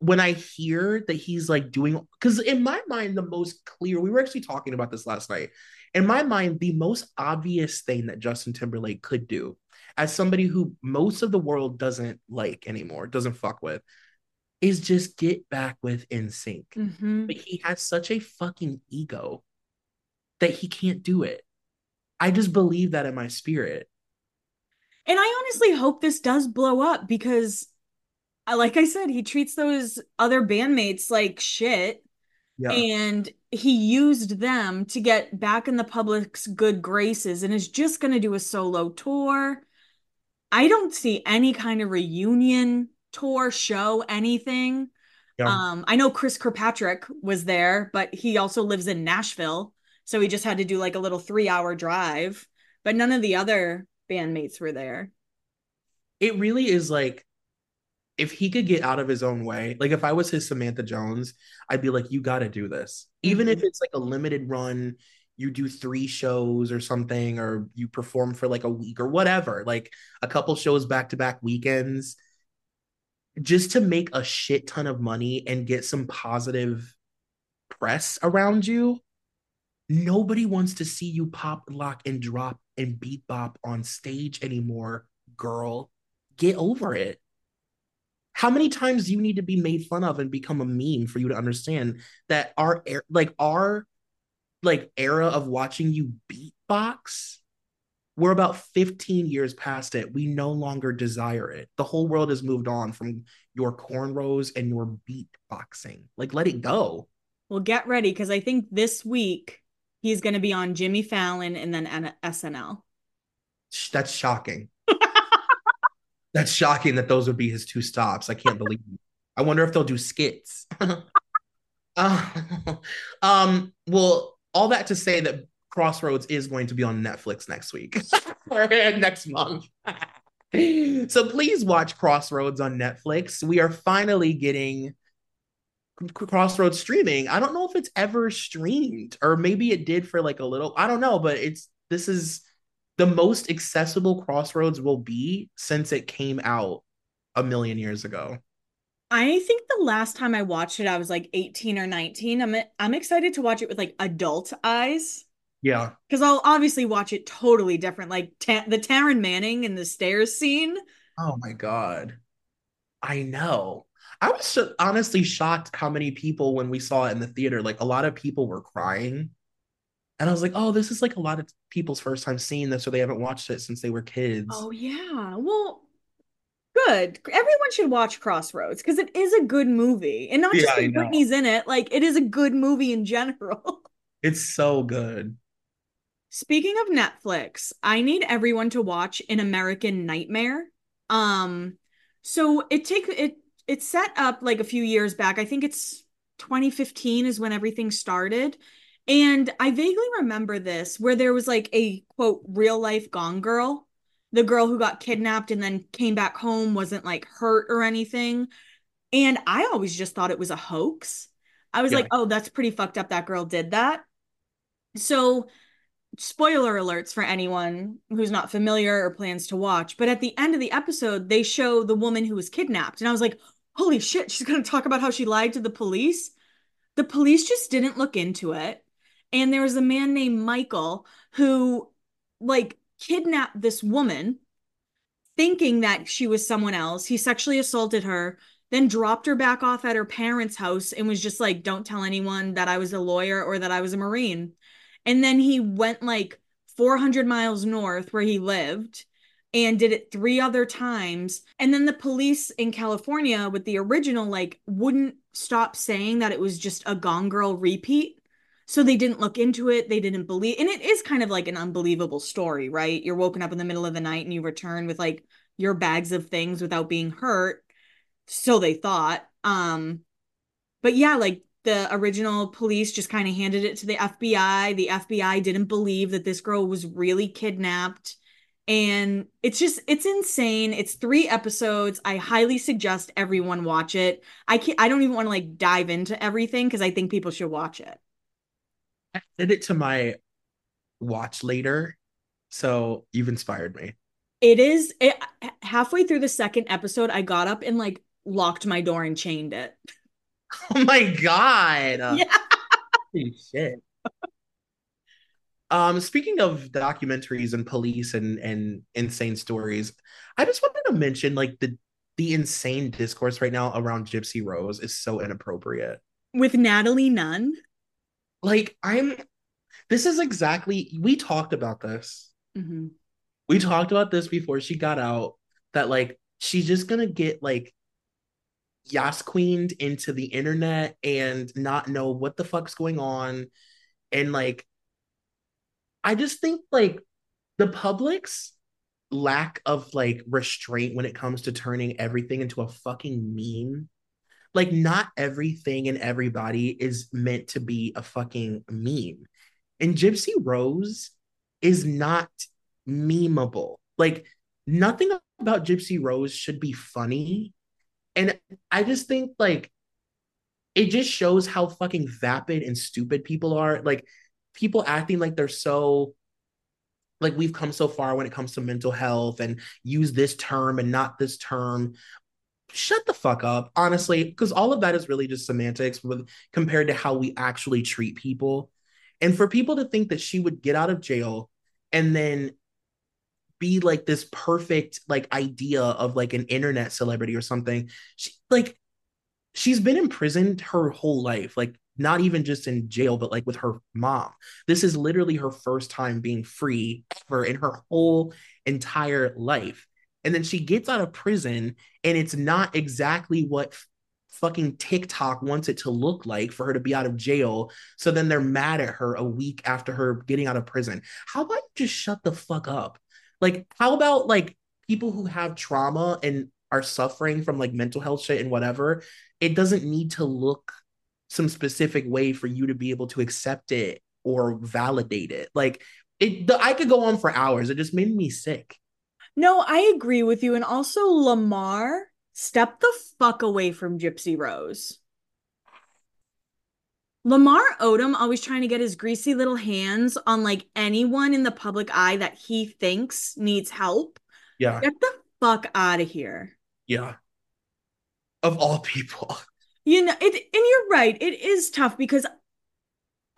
when I hear that he's like doing because in my mind, the most clear, we were actually talking about this last night. In my mind, the most obvious thing that Justin Timberlake could do as somebody who most of the world doesn't like anymore, doesn't fuck with, is just get back with NSYNC. Mm-hmm. But he has such a fucking ego that he can't do it. I just believe that in my spirit. And I honestly hope this does blow up because, like I said, he treats those other bandmates like shit. Yeah. And he used them to get back in the public's good graces and is just going to do a solo tour. I don't see any kind of reunion tour, show, anything. Yeah. Um, I know Chris Kirkpatrick was there, but he also lives in Nashville. So we just had to do like a little three hour drive, but none of the other bandmates were there. It really is like if he could get out of his own way, like if I was his Samantha Jones, I'd be like, you got to do this. Even mm-hmm. if it's like a limited run, you do three shows or something, or you perform for like a week or whatever, like a couple shows back to back weekends, just to make a shit ton of money and get some positive press around you. Nobody wants to see you pop, lock, and drop and beat bop on stage anymore, girl. Get over it. How many times do you need to be made fun of and become a meme for you to understand that our like our like era of watching you beatbox we're about 15 years past it. We no longer desire it. The whole world has moved on from your cornrows and your beatboxing. Like, let it go. Well, get ready because I think this week he's going to be on Jimmy Fallon and then SNL. That's shocking. That's shocking that those would be his two stops. I can't believe it. I wonder if they'll do skits. Uh, um, well, all that to say that Crossroads is going to be on Netflix next week or next month. so please watch Crossroads on Netflix. We are finally getting Crossroads streaming. I don't know if it's ever streamed or maybe it did for like a little. I don't know, but it's this is the most accessible Crossroads will be since it came out a million years ago. I think the last time I watched it, I was like 18 or 19. I'm I'm excited to watch it with like adult eyes. Yeah. Because I'll obviously watch it totally different. Like ta- the Taryn Manning and the stairs scene. Oh my God. I know. I was so, honestly shocked how many people, when we saw it in the theater, like a lot of people were crying. And I was like, oh, this is like a lot of people's first time seeing this, or they haven't watched it since they were kids. Oh, yeah. Well, good. Everyone should watch Crossroads because it is a good movie. And not just yeah, Whitney's in it, like it is a good movie in general. It's so good. Speaking of Netflix, I need everyone to watch An American Nightmare. Um, so it take it it's set up like a few years back. I think it's 2015 is when everything started. And I vaguely remember this where there was like a quote real life gone girl. The girl who got kidnapped and then came back home wasn't like hurt or anything. And I always just thought it was a hoax. I was yeah. like, oh, that's pretty fucked up that girl did that. So, spoiler alerts for anyone who's not familiar or plans to watch. But at the end of the episode, they show the woman who was kidnapped. And I was like, holy shit, she's going to talk about how she lied to the police. The police just didn't look into it. And there was a man named Michael who, like, kidnapped this woman thinking that she was someone else. He sexually assaulted her, then dropped her back off at her parents' house and was just like, don't tell anyone that I was a lawyer or that I was a Marine. And then he went like 400 miles north where he lived and did it three other times. And then the police in California with the original, like, wouldn't stop saying that it was just a Gone Girl repeat. So they didn't look into it. They didn't believe. And it is kind of like an unbelievable story, right? You're woken up in the middle of the night and you return with like your bags of things without being hurt. So they thought. Um, but yeah, like the original police just kind of handed it to the FBI. The FBI didn't believe that this girl was really kidnapped and it's just it's insane. It's three episodes. I highly suggest everyone watch it. I can't i don't even want to like dive into everything because i think people should watch it. I did it to my watch later so you've inspired me. It is it, halfway through the second episode i got up and like locked my door and chained it. Oh my god. Yeah. Holy shit um, speaking of documentaries and police and and insane stories, I just wanted to mention like the the insane discourse right now around Gypsy Rose is so inappropriate. With Natalie Nunn? Like, I'm this is exactly we talked about this. Mm-hmm. We talked about this before she got out that like she's just gonna get like yas queened into the internet and not know what the fuck's going on and like I just think like the public's lack of like restraint when it comes to turning everything into a fucking meme. Like, not everything and everybody is meant to be a fucking meme. And Gypsy Rose is not memeable. Like, nothing about Gypsy Rose should be funny. And I just think, like, it just shows how fucking vapid and stupid people are. Like, people acting like they're so like we've come so far when it comes to mental health and use this term and not this term. Shut the fuck up honestly because all of that is really just semantics with compared to how we actually treat people. And for people to think that she would get out of jail and then be like this perfect like idea of like an internet celebrity or something she like she's been imprisoned her whole life. Like not even just in jail, but like with her mom. This is literally her first time being free ever in her whole entire life. And then she gets out of prison, and it's not exactly what fucking TikTok wants it to look like for her to be out of jail. So then they're mad at her a week after her getting out of prison. How about you just shut the fuck up? Like, how about like people who have trauma and are suffering from like mental health shit and whatever? It doesn't need to look some specific way for you to be able to accept it or validate it. Like it the, I could go on for hours. It just made me sick. No, I agree with you. And also Lamar, step the fuck away from Gypsy Rose. Lamar Odom always trying to get his greasy little hands on like anyone in the public eye that he thinks needs help. Yeah. Get the fuck out of here. Yeah. Of all people. You know, it and you're right. It is tough because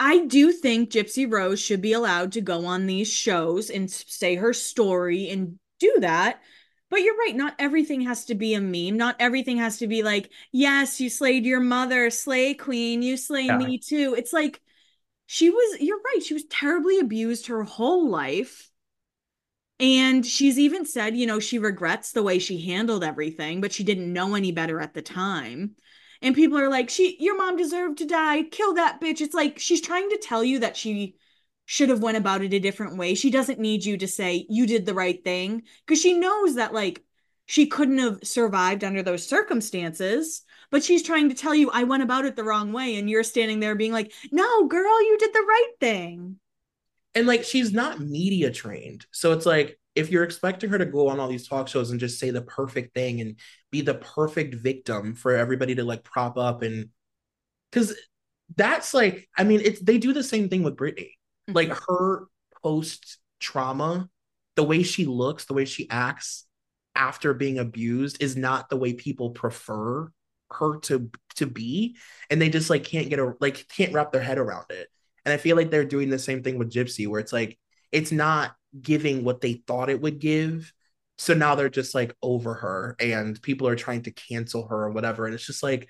I do think Gypsy Rose should be allowed to go on these shows and say her story and do that. But you're right, not everything has to be a meme. Not everything has to be like, yes, you slayed your mother, slay queen, you slay yeah. me too. It's like she was, you're right, she was terribly abused her whole life. And she's even said, you know, she regrets the way she handled everything, but she didn't know any better at the time. And people are like, she your mom deserved to die. Kill that bitch. It's like she's trying to tell you that she should have went about it a different way. She doesn't need you to say you did the right thing because she knows that like she couldn't have survived under those circumstances. But she's trying to tell you I went about it the wrong way and you're standing there being like, "No, girl, you did the right thing." And like she's not media trained. So it's like if you're expecting her to go on all these talk shows and just say the perfect thing and be the perfect victim for everybody to like prop up and cuz that's like I mean it's they do the same thing with Britney. Like mm-hmm. her post trauma, the way she looks, the way she acts after being abused is not the way people prefer her to to be. And they just like can't get a like can't wrap their head around it. And i feel like they're doing the same thing with gypsy where it's like it's not giving what they thought it would give. So now they're just like over her and people are trying to cancel her or whatever. And it's just like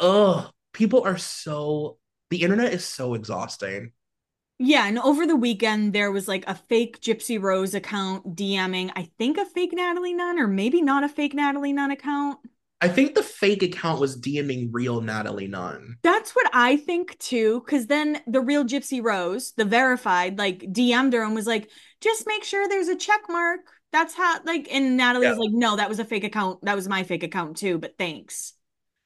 oh people are so the internet is so exhausting. Yeah, and over the weekend there was like a fake Gypsy Rose account DMing, I think a fake Natalie Nunn, or maybe not a fake Natalie Nunn account. I think the fake account was DMing real Natalie Nunn. That's what I think too, because then the real Gypsy Rose, the verified, like DM'd her and was like, just make sure there's a check mark. That's how like and Natalie yeah. was like, no, that was a fake account. That was my fake account too, but thanks.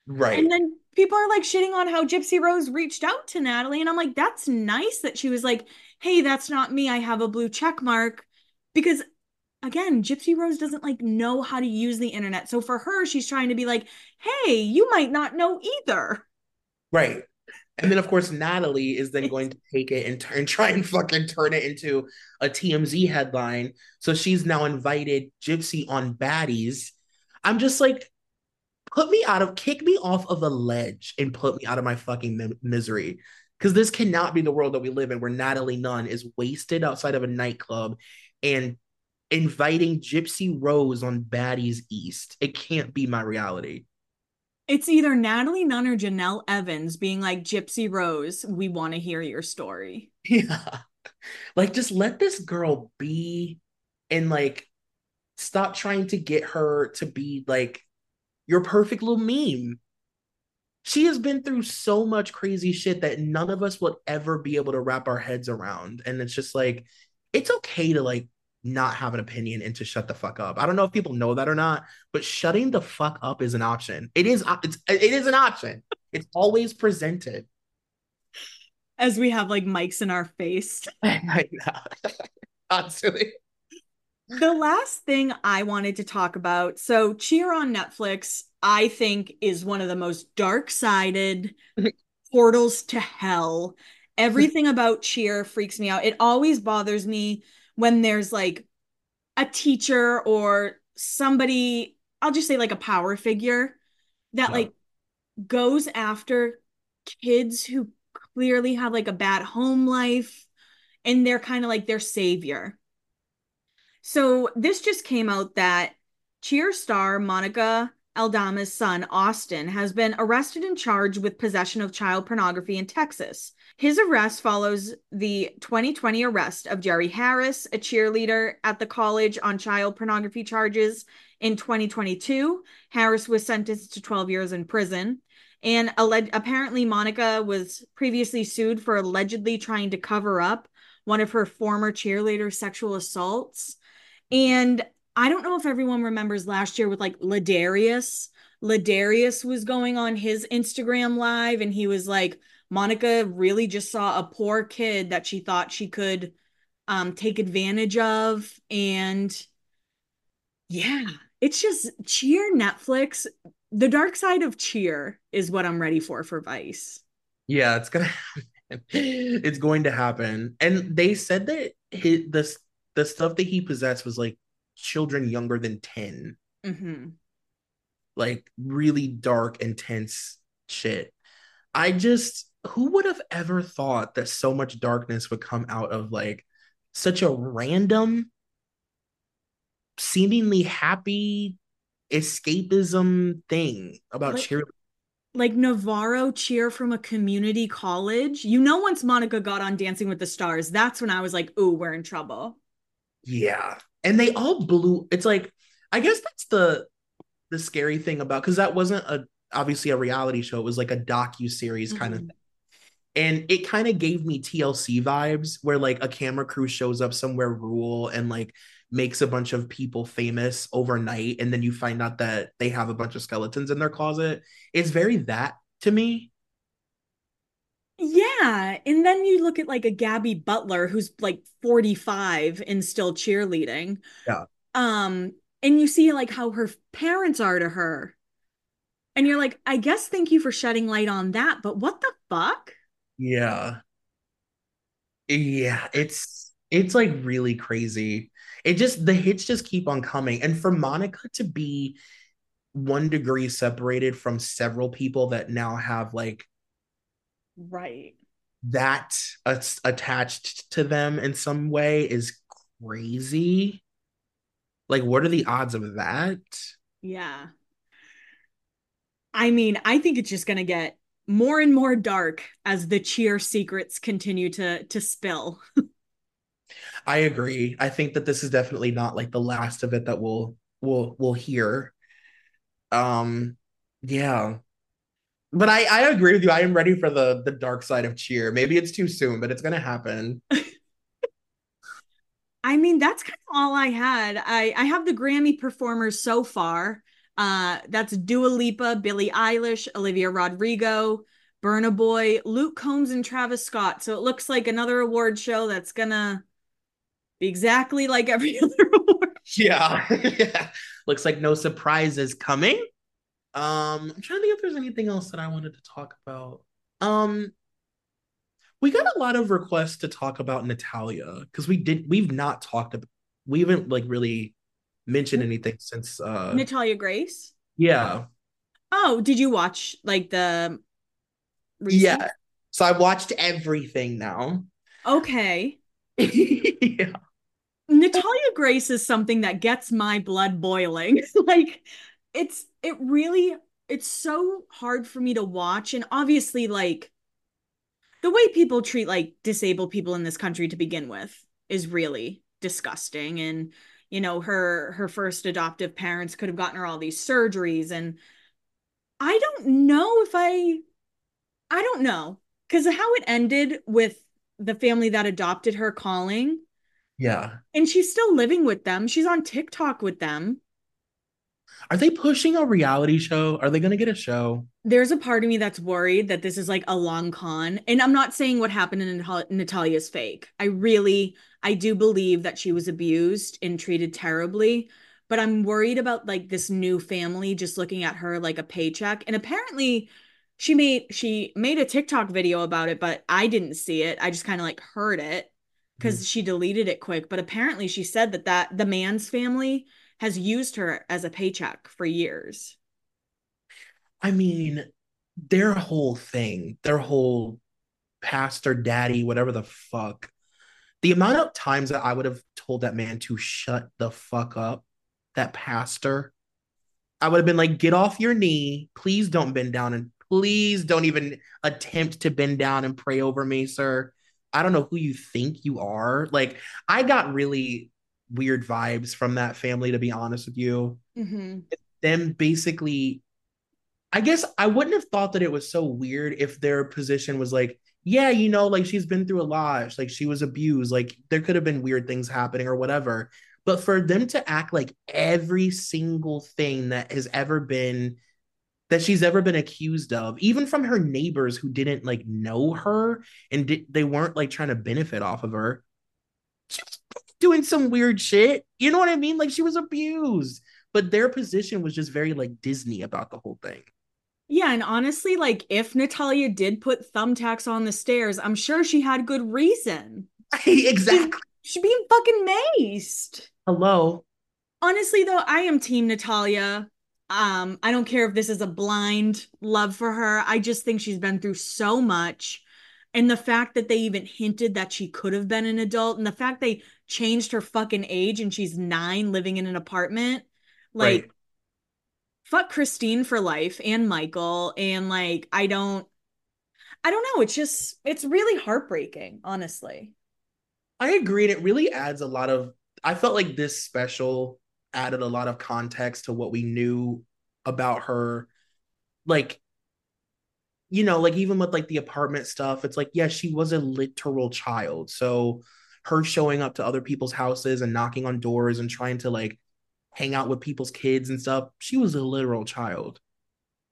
Right. And then people are like shitting on how Gypsy Rose reached out to Natalie. And I'm like, that's nice that she was like, hey, that's not me. I have a blue check mark. Because again, Gypsy Rose doesn't like know how to use the internet. So for her, she's trying to be like, hey, you might not know either. Right. And then of course Natalie is then going to take it and turn try and fucking turn it into a TMZ headline. So she's now invited Gypsy on baddies. I'm just like, put me out of kick me off of a ledge and put me out of my fucking mi- misery because this cannot be the world that we live in where natalie nunn is wasted outside of a nightclub and inviting gypsy rose on baddies east it can't be my reality it's either natalie nunn or jenelle evans being like gypsy rose we want to hear your story yeah like just let this girl be and like stop trying to get her to be like your perfect little meme. She has been through so much crazy shit that none of us will ever be able to wrap our heads around. And it's just like, it's okay to like not have an opinion and to shut the fuck up. I don't know if people know that or not, but shutting the fuck up is an option. It is uh, it's it is an option. It's always presented. As we have like mics in our face. I know. Constantly the last thing I wanted to talk about so, Cheer on Netflix, I think, is one of the most dark sided portals to hell. Everything about Cheer freaks me out. It always bothers me when there's like a teacher or somebody, I'll just say like a power figure that yeah. like goes after kids who clearly have like a bad home life and they're kind of like their savior so this just came out that Cheer star Monica Aldama's son, Austin, has been arrested and charged with possession of child pornography in Texas. His arrest follows the 2020 arrest of Jerry Harris, a cheerleader at the college, on child pornography charges. In 2022, Harris was sentenced to 12 years in prison. And alleg- apparently, Monica was previously sued for allegedly trying to cover up one of her former cheerleader sexual assaults. And I don't know if everyone remembers last year with like La'Darius, La'Darius was going on his Instagram live and he was like, Monica really just saw a poor kid that she thought she could um, take advantage of. And yeah, it's just cheer Netflix. The dark side of cheer is what I'm ready for for Vice. Yeah, it's gonna happen. it's going to happen. And they said that his, the the stuff that he possessed was like children younger than 10. Mm-hmm. Like really dark, intense shit. I just who would have ever thought that so much darkness would come out of like such a random seemingly happy escapism thing about Like- cheer Like Navarro cheer from a community college. You know, once Monica got on Dancing with the Stars, that's when I was like, ooh, we're in trouble. Yeah. And they all blew it's like I guess that's the the scary thing about because that wasn't a obviously a reality show. It was like a docu series kind of thing. And it kind of gave me TLC vibes where like a camera crew shows up somewhere rural and like makes a bunch of people famous overnight and then you find out that they have a bunch of skeletons in their closet. It's very that to me. Yeah. And then you look at like a Gabi Butler who's like 45 and still cheerleading. Yeah. Um, and you see like how her parents are to her. And you're like, I guess thank you for shedding light on that, but what the fuck? Yeah. Yeah, it's it's like really crazy. It just the hits just keep on coming. And for Monica to be one degree separated from several people that now have like Right. that as- attached to them in some way is crazy. Like, what are the odds of that? Yeah. I mean, I think it's just gonna get more and more dark as the cheer secrets continue to to spill. I agree. I think that this is definitely not like the last of it that we'll we'll we'll hear. Um, yeah. But I I agree with you. I am ready for the the dark side of cheer. Maybe it's too soon, but it's gonna happen. I mean, that's kind of all I had. I I have the Grammy performers so far. Uh, that's Dua Lipa, Billie Eilish, Olivia Rodrigo, Burna Boy, Luke Combs, and Travis Scott. So it looks like another award show that's gonna be exactly like every other award. Yeah. yeah. Looks like no surprises coming. Um, I'm trying to think if there's anything else that I wanted to talk about. Um, we got a lot of requests to talk about Natalia because we did we've not talked about we haven't like really mentioned anything since uh Natalia Grace. yeah. Oh, did you watch like the recent? Yeah. So I watched everything now. Okay. yeah. Natalia Grace is something that gets my blood boiling. like it's it really it's so hard for me to watch and obviously like the way people treat like disabled people in this country to begin with is really disgusting and you know her her first adoptive parents could have gotten her all these surgeries and I don't know if I I don't know cuz how it ended with the family that adopted her calling Yeah. and she's still living with them. She's on TikTok with them. Are they pushing a reality show? Are they gonna get a show? There's a part of me that's worried that this is like a long con. And I'm not saying what happened in Natal- Natalia's fake. I really, I do believe that she was abused and treated terribly. But I'm worried about like this new family just looking at her like a paycheck. And apparently, she made she made a TikTok video about it, but I didn't see it. I just kind of like heard it hmm. because she deleted it quick. But apparently, she said that that the man's family has used her as a paycheck for years. I mean, their whole thing, their whole pastor, daddy, whatever the fuck. The amount of times that I would have told that man to shut the fuck up, that pastor, I would have been like, get off your knee. Please don't bend down and please don't even attempt to bend down and pray over me, sir. I don't know who you think you are. Like, I got really weird vibes from that family, to be honest with you Mm-hmm. them basically I guess I wouldn't have thought that it was so weird if their position was like, yeah, you know, like she's been through a lot, like she was abused, like there could have been weird things happening or whatever. But for them to act like every single thing that has ever been that she's ever been accused of, even from her neighbors who didn't like know her and di- they weren't like trying to benefit off of her. Doing some weird shit. You know what I mean? Like she was abused, but their position was just very like Disney about the whole thing. Yeah, and honestly, like if Natalia did put thumbtacks on the stairs, I'm sure she had good reason. exactly. She's being fucking maced. Hello. Honestly, though, I am Team Natalia. Um, I don't care if this is a blind love for her. I just think she's been through so much. And the fact that they even hinted that she could have been an adult, and the fact they changed her fucking age and she's nine living in an apartment, like, Right. fuck Kristine for life and Michael. And like, I don't, I don't know. It's just, it's really heartbreaking, honestly. I agree. And it really adds a lot of, I felt like this special added a lot of context to what we knew about her. Like, you know, like even with like the apartment stuff, it's like, yeah, she was a literal child. So her showing up to other people's houses and knocking on doors and trying to like hang out with people's kids and stuff, she was a literal child.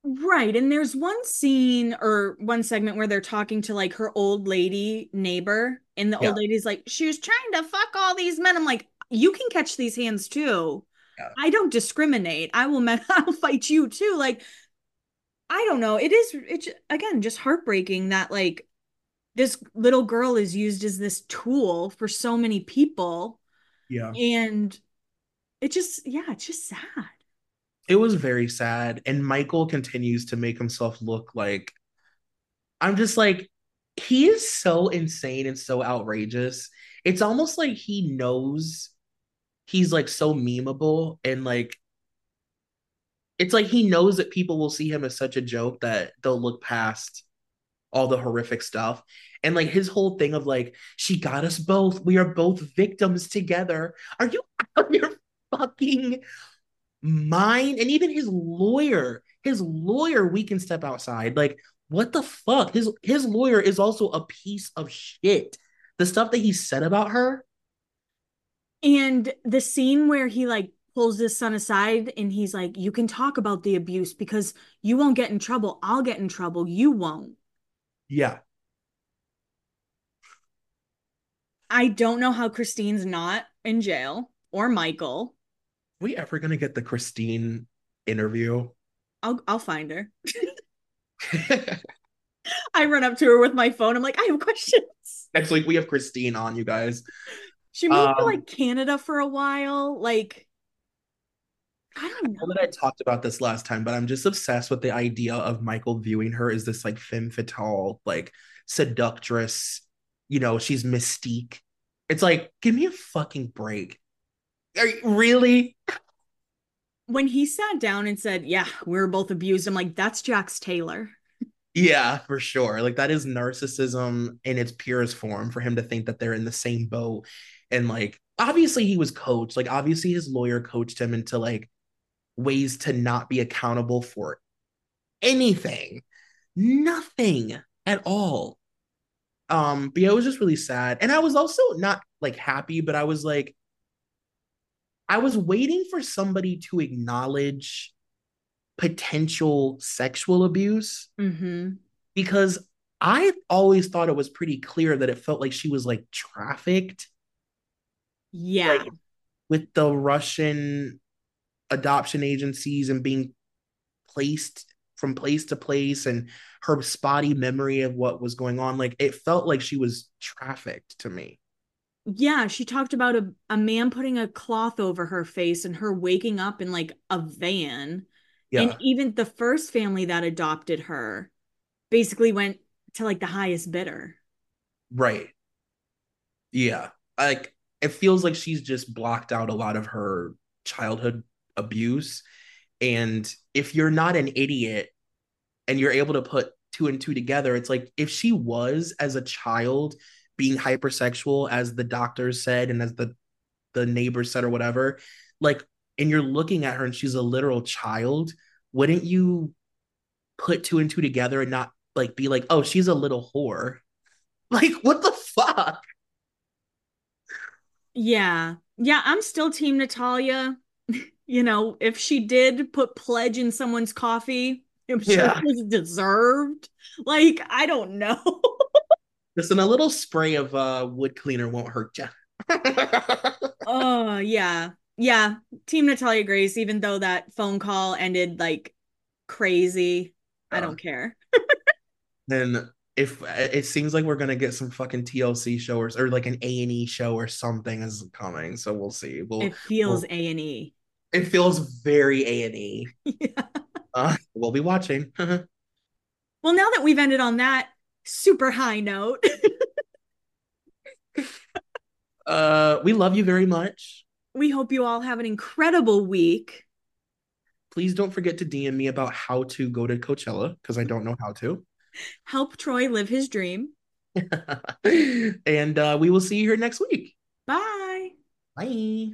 Right. And there's one scene or one segment where they're talking to like her old lady neighbor, and the Yeah. old lady's like, she was trying to fuck all these men. I'm like, you can catch these hands too. Yeah. I don't discriminate. I will, I'll fight you too. Like, I don't know. It is, it's again just heartbreaking that like this little girl is used as this tool for so many people. Yeah. And it just, yeah, it's just sad. It was very sad. And Michael continues to make himself look like I'm just like, he is so insane and so outrageous. It's almost like he knows he's like so memeable and like it's like he knows that people will see him as such a joke that they'll look past all the horrific stuff. And like his whole thing of like, she got us both. We are both victims together. Are you out of your fucking mind? And even his lawyer, his lawyer, we can step outside. Like, what the fuck? His his lawyer is also a piece of shit. The stuff that he said about her. And the scene where he like pulls his son aside and he's like, You can talk about the abuse because you won't get in trouble. I'll get in trouble. You won't. Yeah. I don't know how Kristine's not in jail or Michael. we ever gonna get the Kristine interview? I'll I'll find her. I run up to her with my phone. I'm like, I have questions. Next week we have Kristine on, you guys. She moved to Um, like Canada for a while. Like, I don't I know. know that I talked about this last time, but I'm just obsessed with the idea of Michael viewing her as this like femme fatale, like seductress. You know, she's mystique. It's like, give me a fucking break. Are you, really? When he sat down and said, Yeah, we were both abused, I'm like, that's Jax Taylor. Yeah, for sure. Like that is narcissism in its purest form for him to think that they're in the same boat. And like obviously he was coached. Like obviously his lawyer coached him into like ways to not be accountable for anything. Nothing at all. Um, but yeah, it was just really sad. And I was also not like happy, but I was like, I was waiting for somebody to acknowledge potential sexual abuse Mm-hmm. because I always thought it was pretty clear that it felt like she was like trafficked Yeah. Like- with the Russian adoption agencies and being placed from place to place and her spotty memory of what was going on. Like it felt like she was trafficked to me. Yeah, she talked about a, a man putting a cloth over her face and her waking up in like a van. Yeah. And even the first family that adopted her basically went to like the highest bidder. right. Yeah. Like it feels like she's just blocked out a lot of her childhood abuse. And if you're not an idiot and you're able to put two and two together, it's like if she was as a child being hypersexual, as the doctors said, and as the the neighbors said, or whatever, like, and you're looking at her and she's a literal child, wouldn't you put two and two together and not like be like, oh, she's a little whore? Like, what the fuck? Yeah. Yeah, I'm still team Natalia. You know, if she did put pledge in someone's coffee, I'm sure Yeah. it was deserved. Like, I don't know. Listen, a little spray of uh, wood cleaner won't hurt you. Oh, yeah. Yeah. Team Natalia Grace, even though that phone call ended like crazy, I don't care. then if it seems like we're gonna get some fucking TLC show or, or like an A and E show or something is coming, so we'll see. We'll It feels A and E. it feels very A and E. Yeah. Uh, we'll be watching. Well, now that we've ended on that super high note, uh, we love you very much. we hope you all have an incredible week. Please don't forget to DM me about how to go to Coachella because I don't know how to. Help Troy live his dream. and uh, we will see you here next week. Bye. Bye.